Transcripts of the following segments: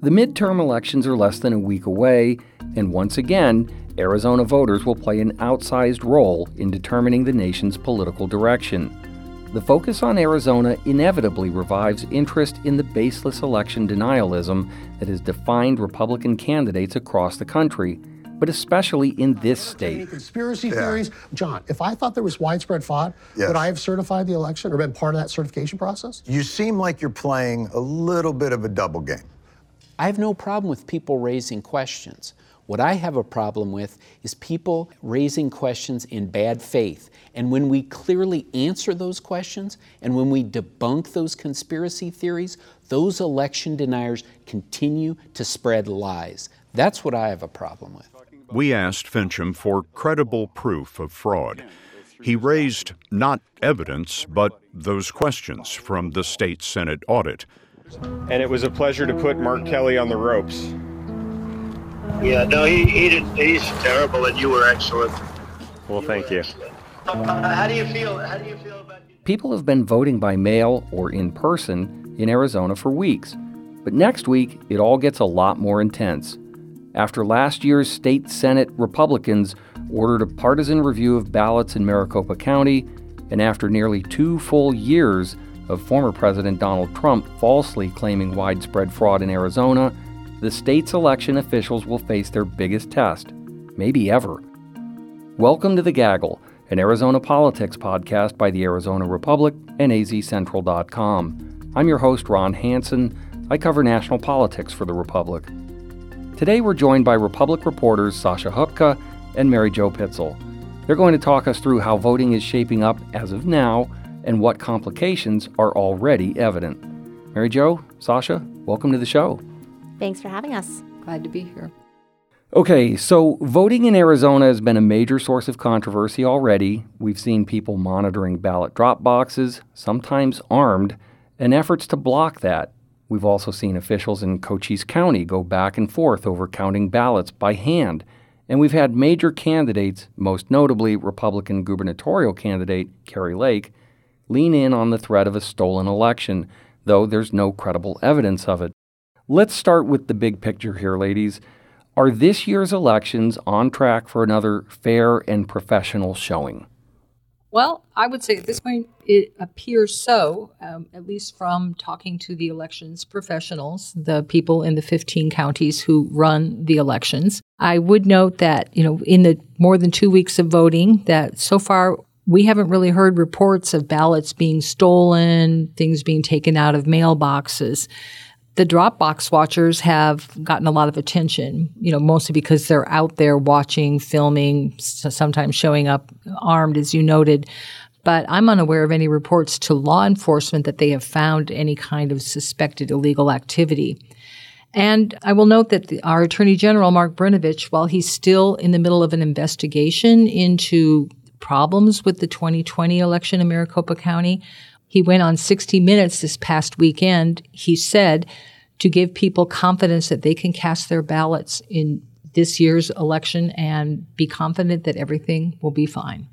The midterm elections are less than a week away, and once again, Arizona voters will play an outsized role in determining the nation's political direction. The focus on Arizona inevitably revives interest in the baseless election denialism that has defined Republican candidates across the country, but especially in this state. Conspiracy theories. John, if I thought there was widespread fraud, Yes. would I have certified the election or been part of that certification process? You seem like you're playing a little bit of a double game. I have no problem with people raising questions. What I have a problem with is people raising questions in bad faith. And when we clearly answer those questions and when we debunk those conspiracy theories, those election deniers continue to spread lies. That's what I have a problem with. We asked Finchem for credible proof of fraud. He raised not evidence, but those questions from the state Senate audit. And it was a pleasure to put Mark Kelly on the ropes. Yeah, no, he, he did, he's terrible, and you were excellent. Well, thank you. Uh, how do you feel? How do you feel about? People have been voting by mail or in person in Arizona for weeks. But next week, it all gets a lot more intense. After last year's state Senate Republicans ordered a partisan review of ballots in Maricopa County, and after nearly two full years of former President Donald Trump falsely claiming widespread fraud in Arizona, the state's election officials will face their biggest test, maybe ever. Welcome to The Gaggle, an Arizona politics podcast by the Arizona Republic and azcentral.com. I'm your host, Ron Hansen. I cover national politics for the Republic. Today we're joined by Republic reporters Sasha Hupka and Mary Jo Pitzl. They're going to talk us through how voting is shaping up as of now and what complications are already evident. Mary Jo, Sasha, welcome to the show. Thanks for having us. Glad to be here. Okay, so voting in Arizona has been a major source of controversy already. We've seen people monitoring ballot drop boxes, sometimes armed, and efforts to block that. We've also seen officials in Cochise County go back and forth over counting ballots by hand. And we've had major candidates, most notably Republican gubernatorial candidate Kari Lake, lean in on the threat of a stolen election, though there's no credible evidence of it. Let's start with the big picture here, ladies. Are this year's elections on track for another fair and professional showing? Well, I would say at this point it appears so, um, at least from talking to the elections professionals, the people in the 15 counties who run the elections. I would note that, you know, in the more than two weeks of voting, that so far we haven't really heard reports of ballots being stolen, things being taken out of mailboxes. The Dropbox watchers have gotten a lot of attention, you know, mostly because they're out there watching, filming, sometimes showing up armed, as you noted. But I'm unaware of any reports to law enforcement that they have found any kind of suspected illegal activity. And I will note that the, our Attorney General, Mark Brnovich, while he's still in the middle of an investigation into problems with the 2020 election in Maricopa County, he went on 60 Minutes this past weekend. He said to give people confidence that they can cast their ballots in this year's election and be confident that everything will be fine.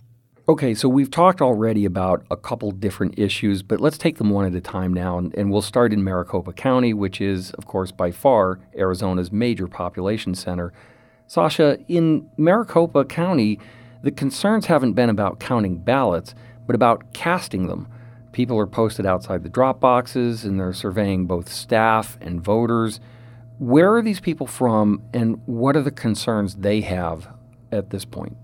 Okay, so we've talked already about a couple different issues, but let's take them one at a time now. And, and we'll start in Maricopa County, which is, of course, by far Arizona's major population center. Sasha, in Maricopa County, the concerns haven't been about counting ballots, but about casting them. People are posted outside the drop boxes and they're surveying both staff and voters. Where are these people from, and what are the concerns they have at this point?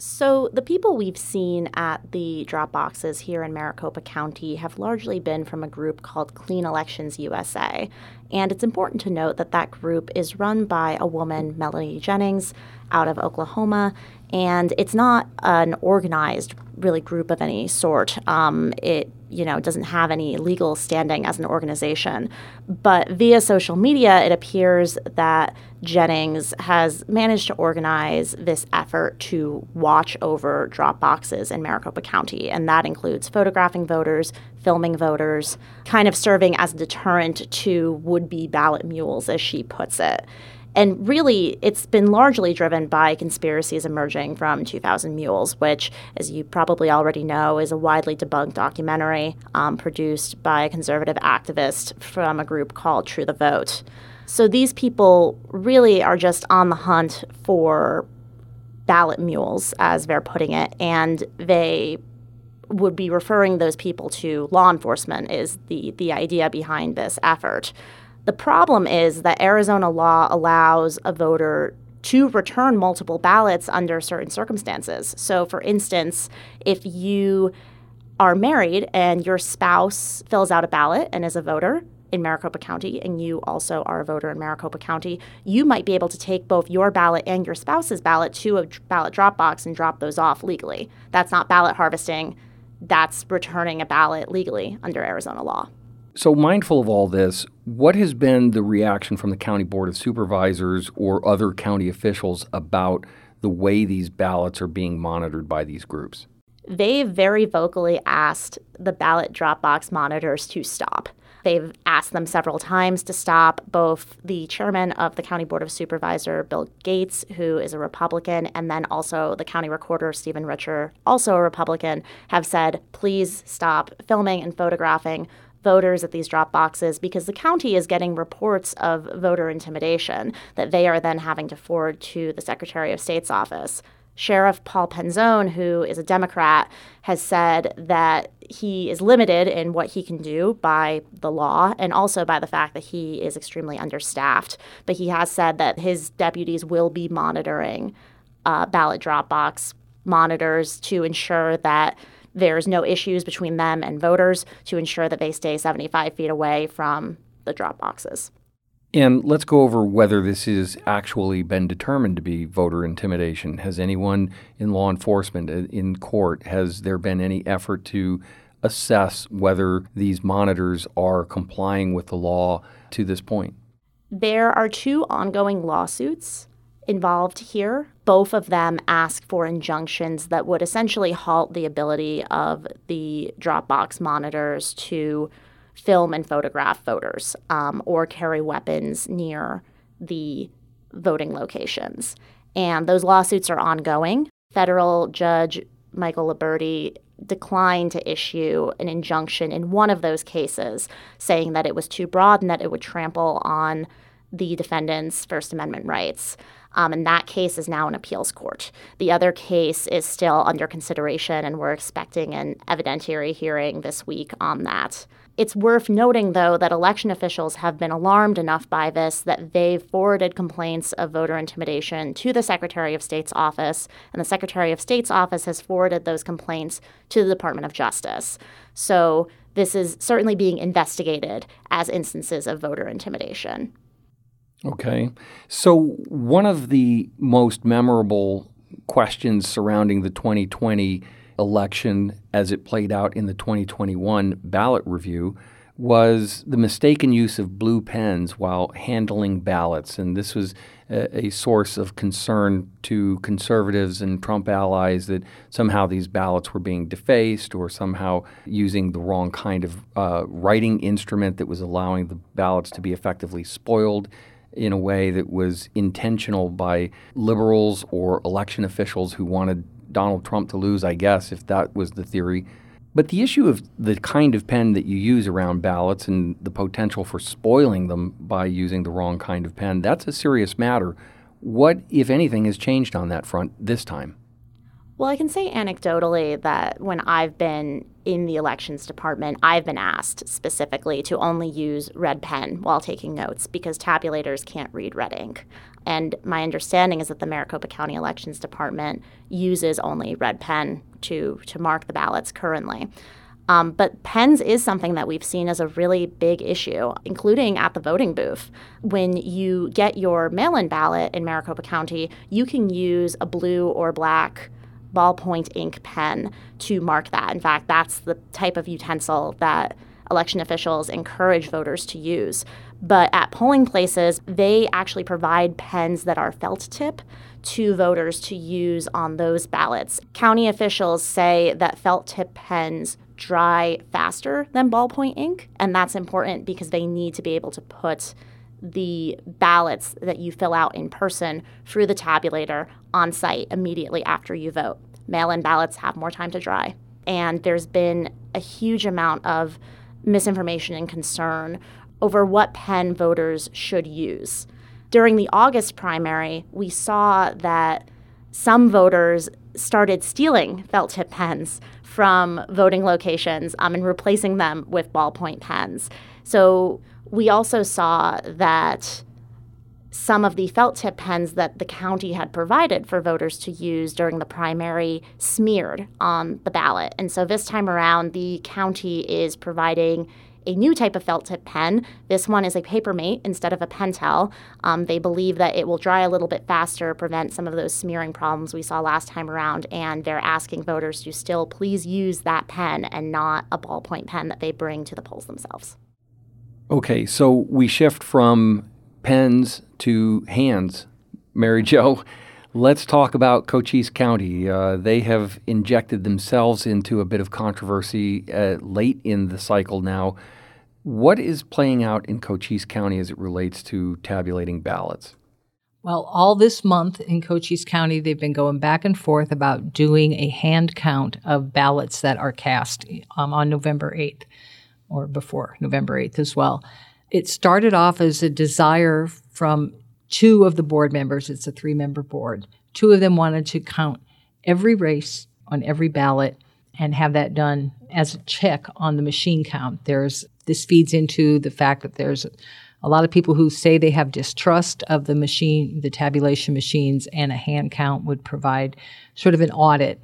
So, the people we've seen at the drop boxes here in Maricopa County have largely been from a group called Clean Elections USA. And it's important to note that that group is run by a woman, Melody Jennings, out of Oklahoma. And it's not an organized, really, group of any sort. Um, it you know doesn't have any legal standing as an organization. But via social media it appears that jennings has managed to organize this effort to watch over drop boxes in maricopa county. And that includes photographing voters filming voters kind of serving as a deterrent to would-be ballot mules as she puts it and really, it's been largely driven by conspiracies emerging from 2000 Mules, which, as you probably already know, is a widely debunked documentary um, produced by a conservative activist from a group called True the Vote. So these people really are just on the hunt for ballot mules, as they're putting it, and they would be referring those people to law enforcement is the the idea behind this effort. The problem is that Arizona law allows a voter to return multiple ballots under certain circumstances. So for instance, if you are married and your spouse fills out a ballot and is a voter, in Maricopa County and you also are a voter in Maricopa County, you might be able to take both your ballot and your spouse's ballot to a ballot drop box and drop those off legally. That's not ballot harvesting that's returning a ballot legally under Arizona law. So, mindful of all this, what has been the reaction from the County Board of Supervisors or other county officials about the way these ballots are being monitored by these groups? They very vocally asked the ballot drop box monitors to stop. They've asked them several times to stop. Both the chairman of the County Board of Supervisor, Bill Gates, who is a Republican, and then also the county recorder, Stephen Richer, also a Republican, have said, please stop filming and photographing voters at these drop boxes because the county is getting reports of voter intimidation that they are then having to forward to the Secretary of State's office. Sheriff Paul Penzone, who is a Democrat, has said that he is limited in what he can do by the law and also by the fact that he is extremely understaffed. But he has said that his deputies will be monitoring uh, ballot drop box monitors to ensure that there's no issues between them and voters, to ensure that they stay 75 feet away from the drop boxes. And let's go over whether this has actually been determined to be voter intimidation. Has anyone in law enforcement, uh, in court, has there been any effort to assess whether these monitors are complying with the law to this point? There are two ongoing lawsuits involved here. Both of them ask for injunctions that would essentially halt the ability of the Dropbox monitors to film and photograph voters um, or carry weapons near the voting locations. And those lawsuits are ongoing. Federal Judge Michael Liburdi declined to issue an injunction in one of those cases, saying that it was too broad and that it would trample on the defendant's First Amendment rights. Um, and that case is now in appeals court. The other case is still under consideration, and we're expecting an evidentiary hearing this week on that. It's worth noting, though, that election officials have been alarmed enough by this that they've forwarded complaints of voter intimidation to the Secretary of State's office, and the Secretary of State's office has forwarded those complaints to the Department of Justice. So this is certainly being investigated as instances of voter intimidation. Okay. So, one of the most memorable questions surrounding the 2020 election as it played out in the 2021 ballot review was the mistaken use of blue pens while handling ballots. And this was a, a, source of concern to conservatives and Trump allies that somehow these ballots were being defaced or somehow using the wrong kind of uh, writing instrument that was allowing the ballots to be effectively spoiled in a way that was intentional by liberals or election officials who wanted Donald Trump to lose, I guess, if that was the theory. But the issue of the kind of pen that you use around ballots and the potential for spoiling them by using the wrong kind of pen, that's a serious matter. What, if anything, has changed on that front this time? Well, I can say anecdotally that when I've been in the elections department, I've been asked specifically to only use red pen while taking notes because tabulators can't read red ink. And my understanding is that the Maricopa County Elections Department uses only red pen to, to mark the ballots currently. Um, but pens is something that we've seen as a really big issue, including at the voting booth. When you get your mail in ballot in Maricopa County, you can use a blue or black ballpoint ink pen to mark that. In fact, that's the type of utensil that election officials encourage voters to use. But at polling places, they actually provide pens that are felt tip to voters to use on those ballots. County officials say that felt tip pens dry faster than ballpoint ink, and that's important because they need to be able to put the ballots that you fill out in person through the tabulator on site immediately after you vote. Mail in ballots have more time to dry. And there's been a huge amount of misinformation and concern over what pen voters should use. During the August primary, we saw that some voters started stealing felt tip pens from voting locations um, and replacing them with ballpoint pens. So we also saw that some of the felt tip pens that the county had provided for voters to use during the primary smeared on the ballot. And so this time around, the county is providing a new type of felt tip pen. This one is a Papermate instead of a Pentel. Um, they believe that it will dry a little bit faster, prevent some of those smearing problems we saw last time around, and they're asking voters to still please use that pen and not a ballpoint pen that they bring to the polls themselves. Okay, so we shift from pens to hands. Mary Jo, let's talk about Cochise County. Uh, they have injected themselves into a bit of controversy uh, late in the cycle now. What is playing out in Cochise County as it relates to tabulating ballots? Well, all this month in Cochise County, they've been going back and forth about doing a hand count of ballots that are cast um, on November 8th or before November 8th as well. It started off as a desire from two of the board members, it's a three member board. Two of them wanted to count every race on every ballot and have that done as a check on the machine count. There's this feeds into the fact that there's a lot of people who say they have distrust of the machine, the tabulation machines, and a hand count would provide sort of an audit.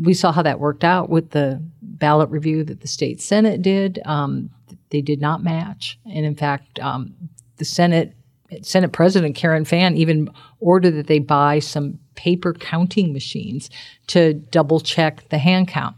We saw how that worked out with the ballot review that the state Senate did. Um, they did not match. And in fact, um, the Senate Senate President Karen Fann even ordered that they buy some paper counting machines to double check the hand count.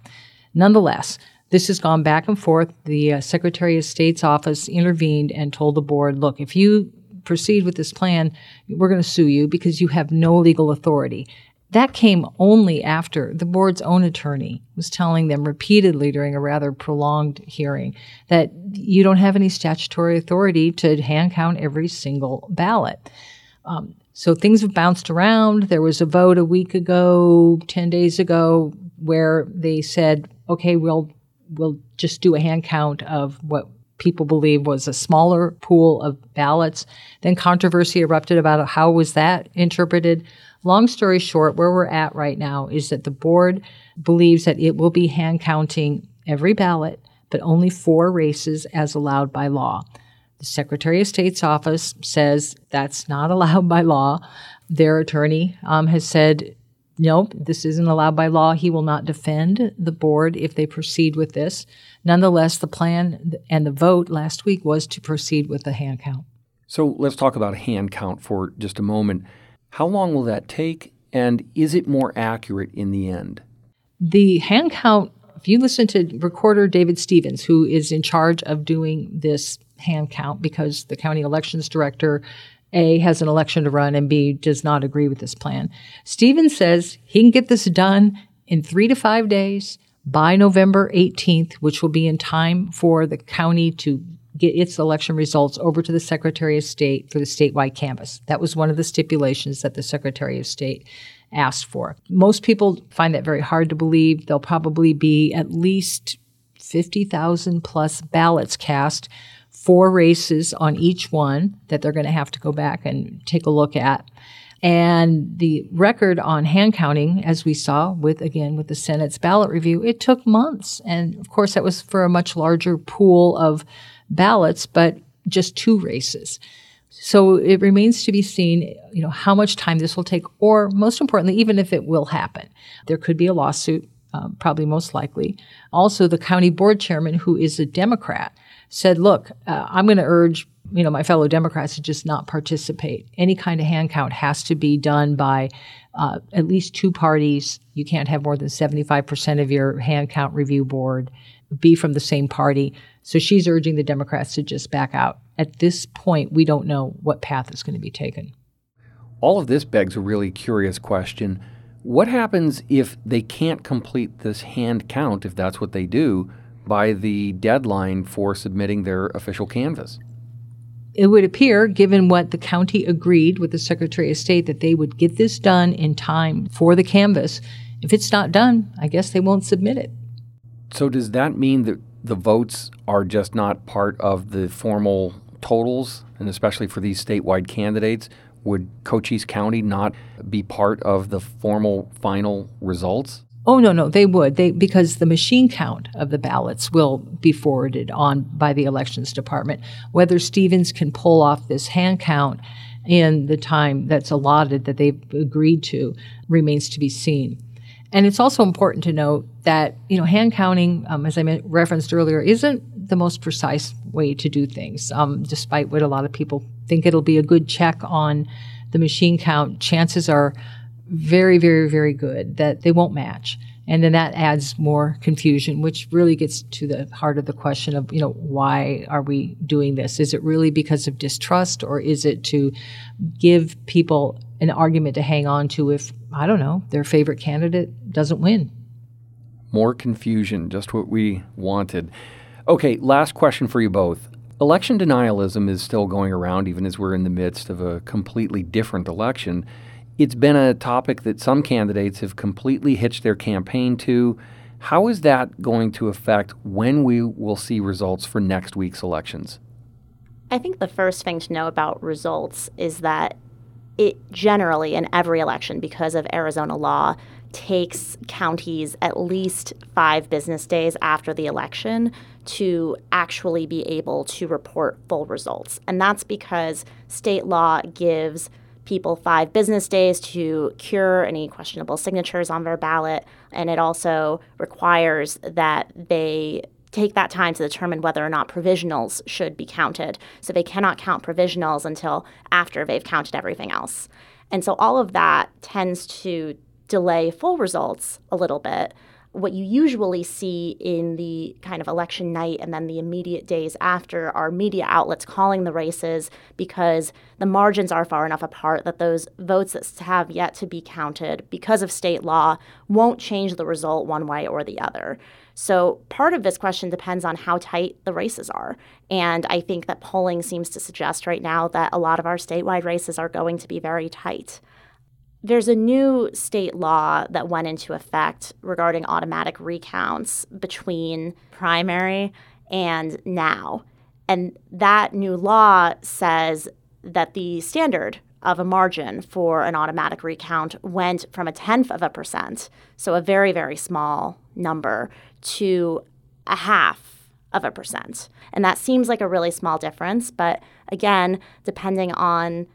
Nonetheless, this has gone back and forth. The uh, Secretary of State's office intervened and told the board look, if you proceed with this plan, we're going to sue you because you have no legal authority. That came only after the board's own attorney was telling them repeatedly during a rather prolonged hearing that you don't have any statutory authority to hand count every single ballot. Um, so things have bounced around. There was a vote a week ago, 10 days ago, where they said, okay, we'll, we'll just do a hand count of what people believe was a smaller pool of ballots. Then controversy erupted about how was that interpreted. Long story short, where we're at right now is that the board believes that it will be hand counting every ballot, but only four races as allowed by law. The Secretary of State's office says that's not allowed by law. Their attorney um, has said, nope, this isn't allowed by law. He will not defend the board if they proceed with this. Nonetheless, the plan and the vote last week was to proceed with the hand count. So let's talk about a hand count for just a moment. How long will that take, and is it more accurate in the end? The hand count, if you listen to recorder David Stevens, who is in charge of doing this hand count because the county elections director a has an election to run and B does not agree with this plan. Stevens says he can get this done in three to five days by November 18th, which will be in time for the county to get its election results over to the Secretary of State for the statewide canvass. That was one of the stipulations that the Secretary of State asked for. Most people find that very hard to believe. There'll probably be at least 50,000 plus ballots cast, four races on each one that they're going to have to go back and take a look at. And the record on hand counting, as we saw with again with the Senate's ballot review, it took months. And of course, that was for a much larger pool of ballots, but just two races. So it remains to be seen, you know, how much time this will take, or most importantly, even if it will happen. There could be a lawsuit, um, probably most likely. Also, the county board chairman, who is a Democrat, said, "Look, uh, I'm going to urge." You know, my fellow Democrats to just not participate. Any kind of hand count has to be done by uh, at least two parties. You can't have more than 75% of your hand count review board be from the same party. So she's urging the Democrats to just back out. At this point, we don't know what path is going to be taken. All of this begs a really curious question. What happens if they can't complete this hand count, if that's what they do, by the deadline for submitting their official canvass? It would appear, given what the county agreed with the Secretary of State, that they would get this done in time for the canvass. If it's not done, I guess they won't submit it. So, does that mean that the votes are just not part of the formal totals, and especially for these statewide candidates, would Cochise County not be part of the formal final results? Oh no, no, they would. They because the machine count of the ballots will be forwarded on by the elections department. Whether Stevens can pull off this hand count in the time that's allotted that they've agreed to remains to be seen. And it's also important to note that you know hand counting, um, as I referenced earlier, isn't the most precise way to do things. Um, despite what a lot of people think it'll be a good check on the machine count, chances are very, very, very good that they won't match. And then that adds more confusion, which really gets to the heart of the question of, you know, why are we doing this? Is it really because of distrust or is it to give people an argument to hang on to if, I don't know, their favorite candidate doesn't win? More confusion, just what we wanted. Okay, last question for you both. Election denialism is still going around, even as we're in the midst of a completely different election. It's been a topic that some candidates have completely hitched their campaign to. How is that going to affect when we will see results for next week's elections? I think the first thing to know about results is that it generally, in every election, because of Arizona law, takes counties at least five business days after the election to actually be able to report full results. And that's because state law gives people five business days to cure any questionable signatures on their ballot. And it also requires that they take that time to determine whether or not provisionals should be counted. So they cannot count provisionals until after they've counted everything else. And so all of that tends to delay full results a little bit what you usually see in the kind of election night and then the immediate days after are media outlets calling the races because the margins are far enough apart that those votes that have yet to be counted because of state law won't change the result one way or the other. So part of this question depends on how tight the races are. And I think that polling seems to suggest right now that a lot of our statewide races are going to be very tight. There's a new state law that went into effect regarding automatic recounts between primary and now. And that new law says that the standard of a margin for an automatic recount went from a tenth of a percent, so a very, very small number, to a half of a percent. And that seems like a really small difference, but again, depending on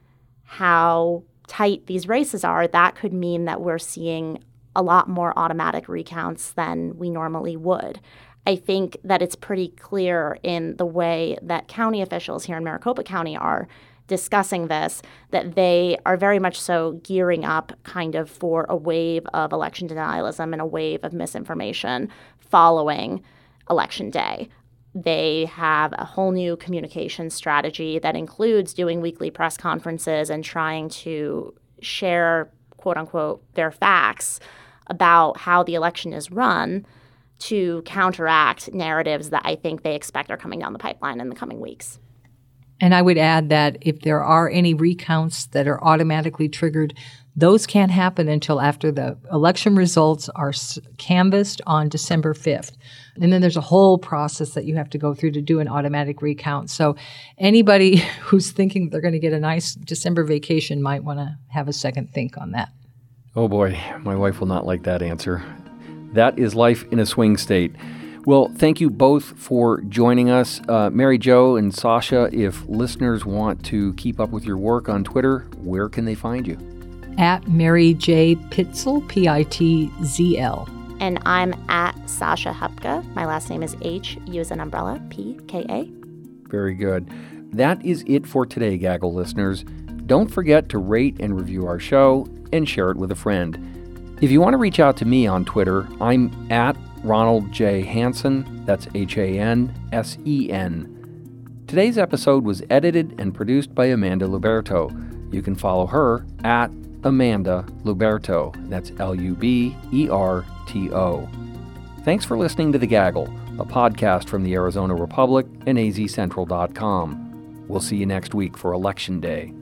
how tight these races are, that could mean that we're seeing a lot more automatic recounts than we normally would. I think that it's pretty clear in the way that county officials here in Maricopa County are discussing this that they are very much so gearing up kind of for a wave of election denialism and a wave of misinformation following election day they have a whole new communication strategy that includes doing weekly press conferences and trying to share, quote unquote, their facts about how the election is run to counteract narratives that I think they expect are coming down the pipeline in the coming weeks. And I would add that if there are any recounts that are automatically triggered, those can't happen until after the election results are canvassed on December 5th. And then there's a whole process that you have to go through to do an automatic recount. So anybody who's thinking they're going to get a nice December vacation might want to have a second think on that. Oh boy, my wife will not like that answer. That is life in a swing state. Well, thank you both for joining us. Uh, Mary Jo and Sasha, if listeners want to keep up with your work on Twitter, where can they find you? At Mary J. Pitzl, P I T Z L. And I'm at Sasha Hupka. My last name is H, U as an umbrella, P K A. Very good. That is it for today, Gaggle listeners. Don't forget to rate and review our show and share it with a friend. If you want to reach out to me on Twitter, I'm at Ronald J. Hansen. That's H A N S E N. Today's episode was edited and produced by Amanda Luberto. You can follow her at Amanda Luberto. That's L U B E R T O. Thanks for listening to The Gaggle, a podcast from the Arizona Republic and azcentral.com. We'll see you next week for Election Day.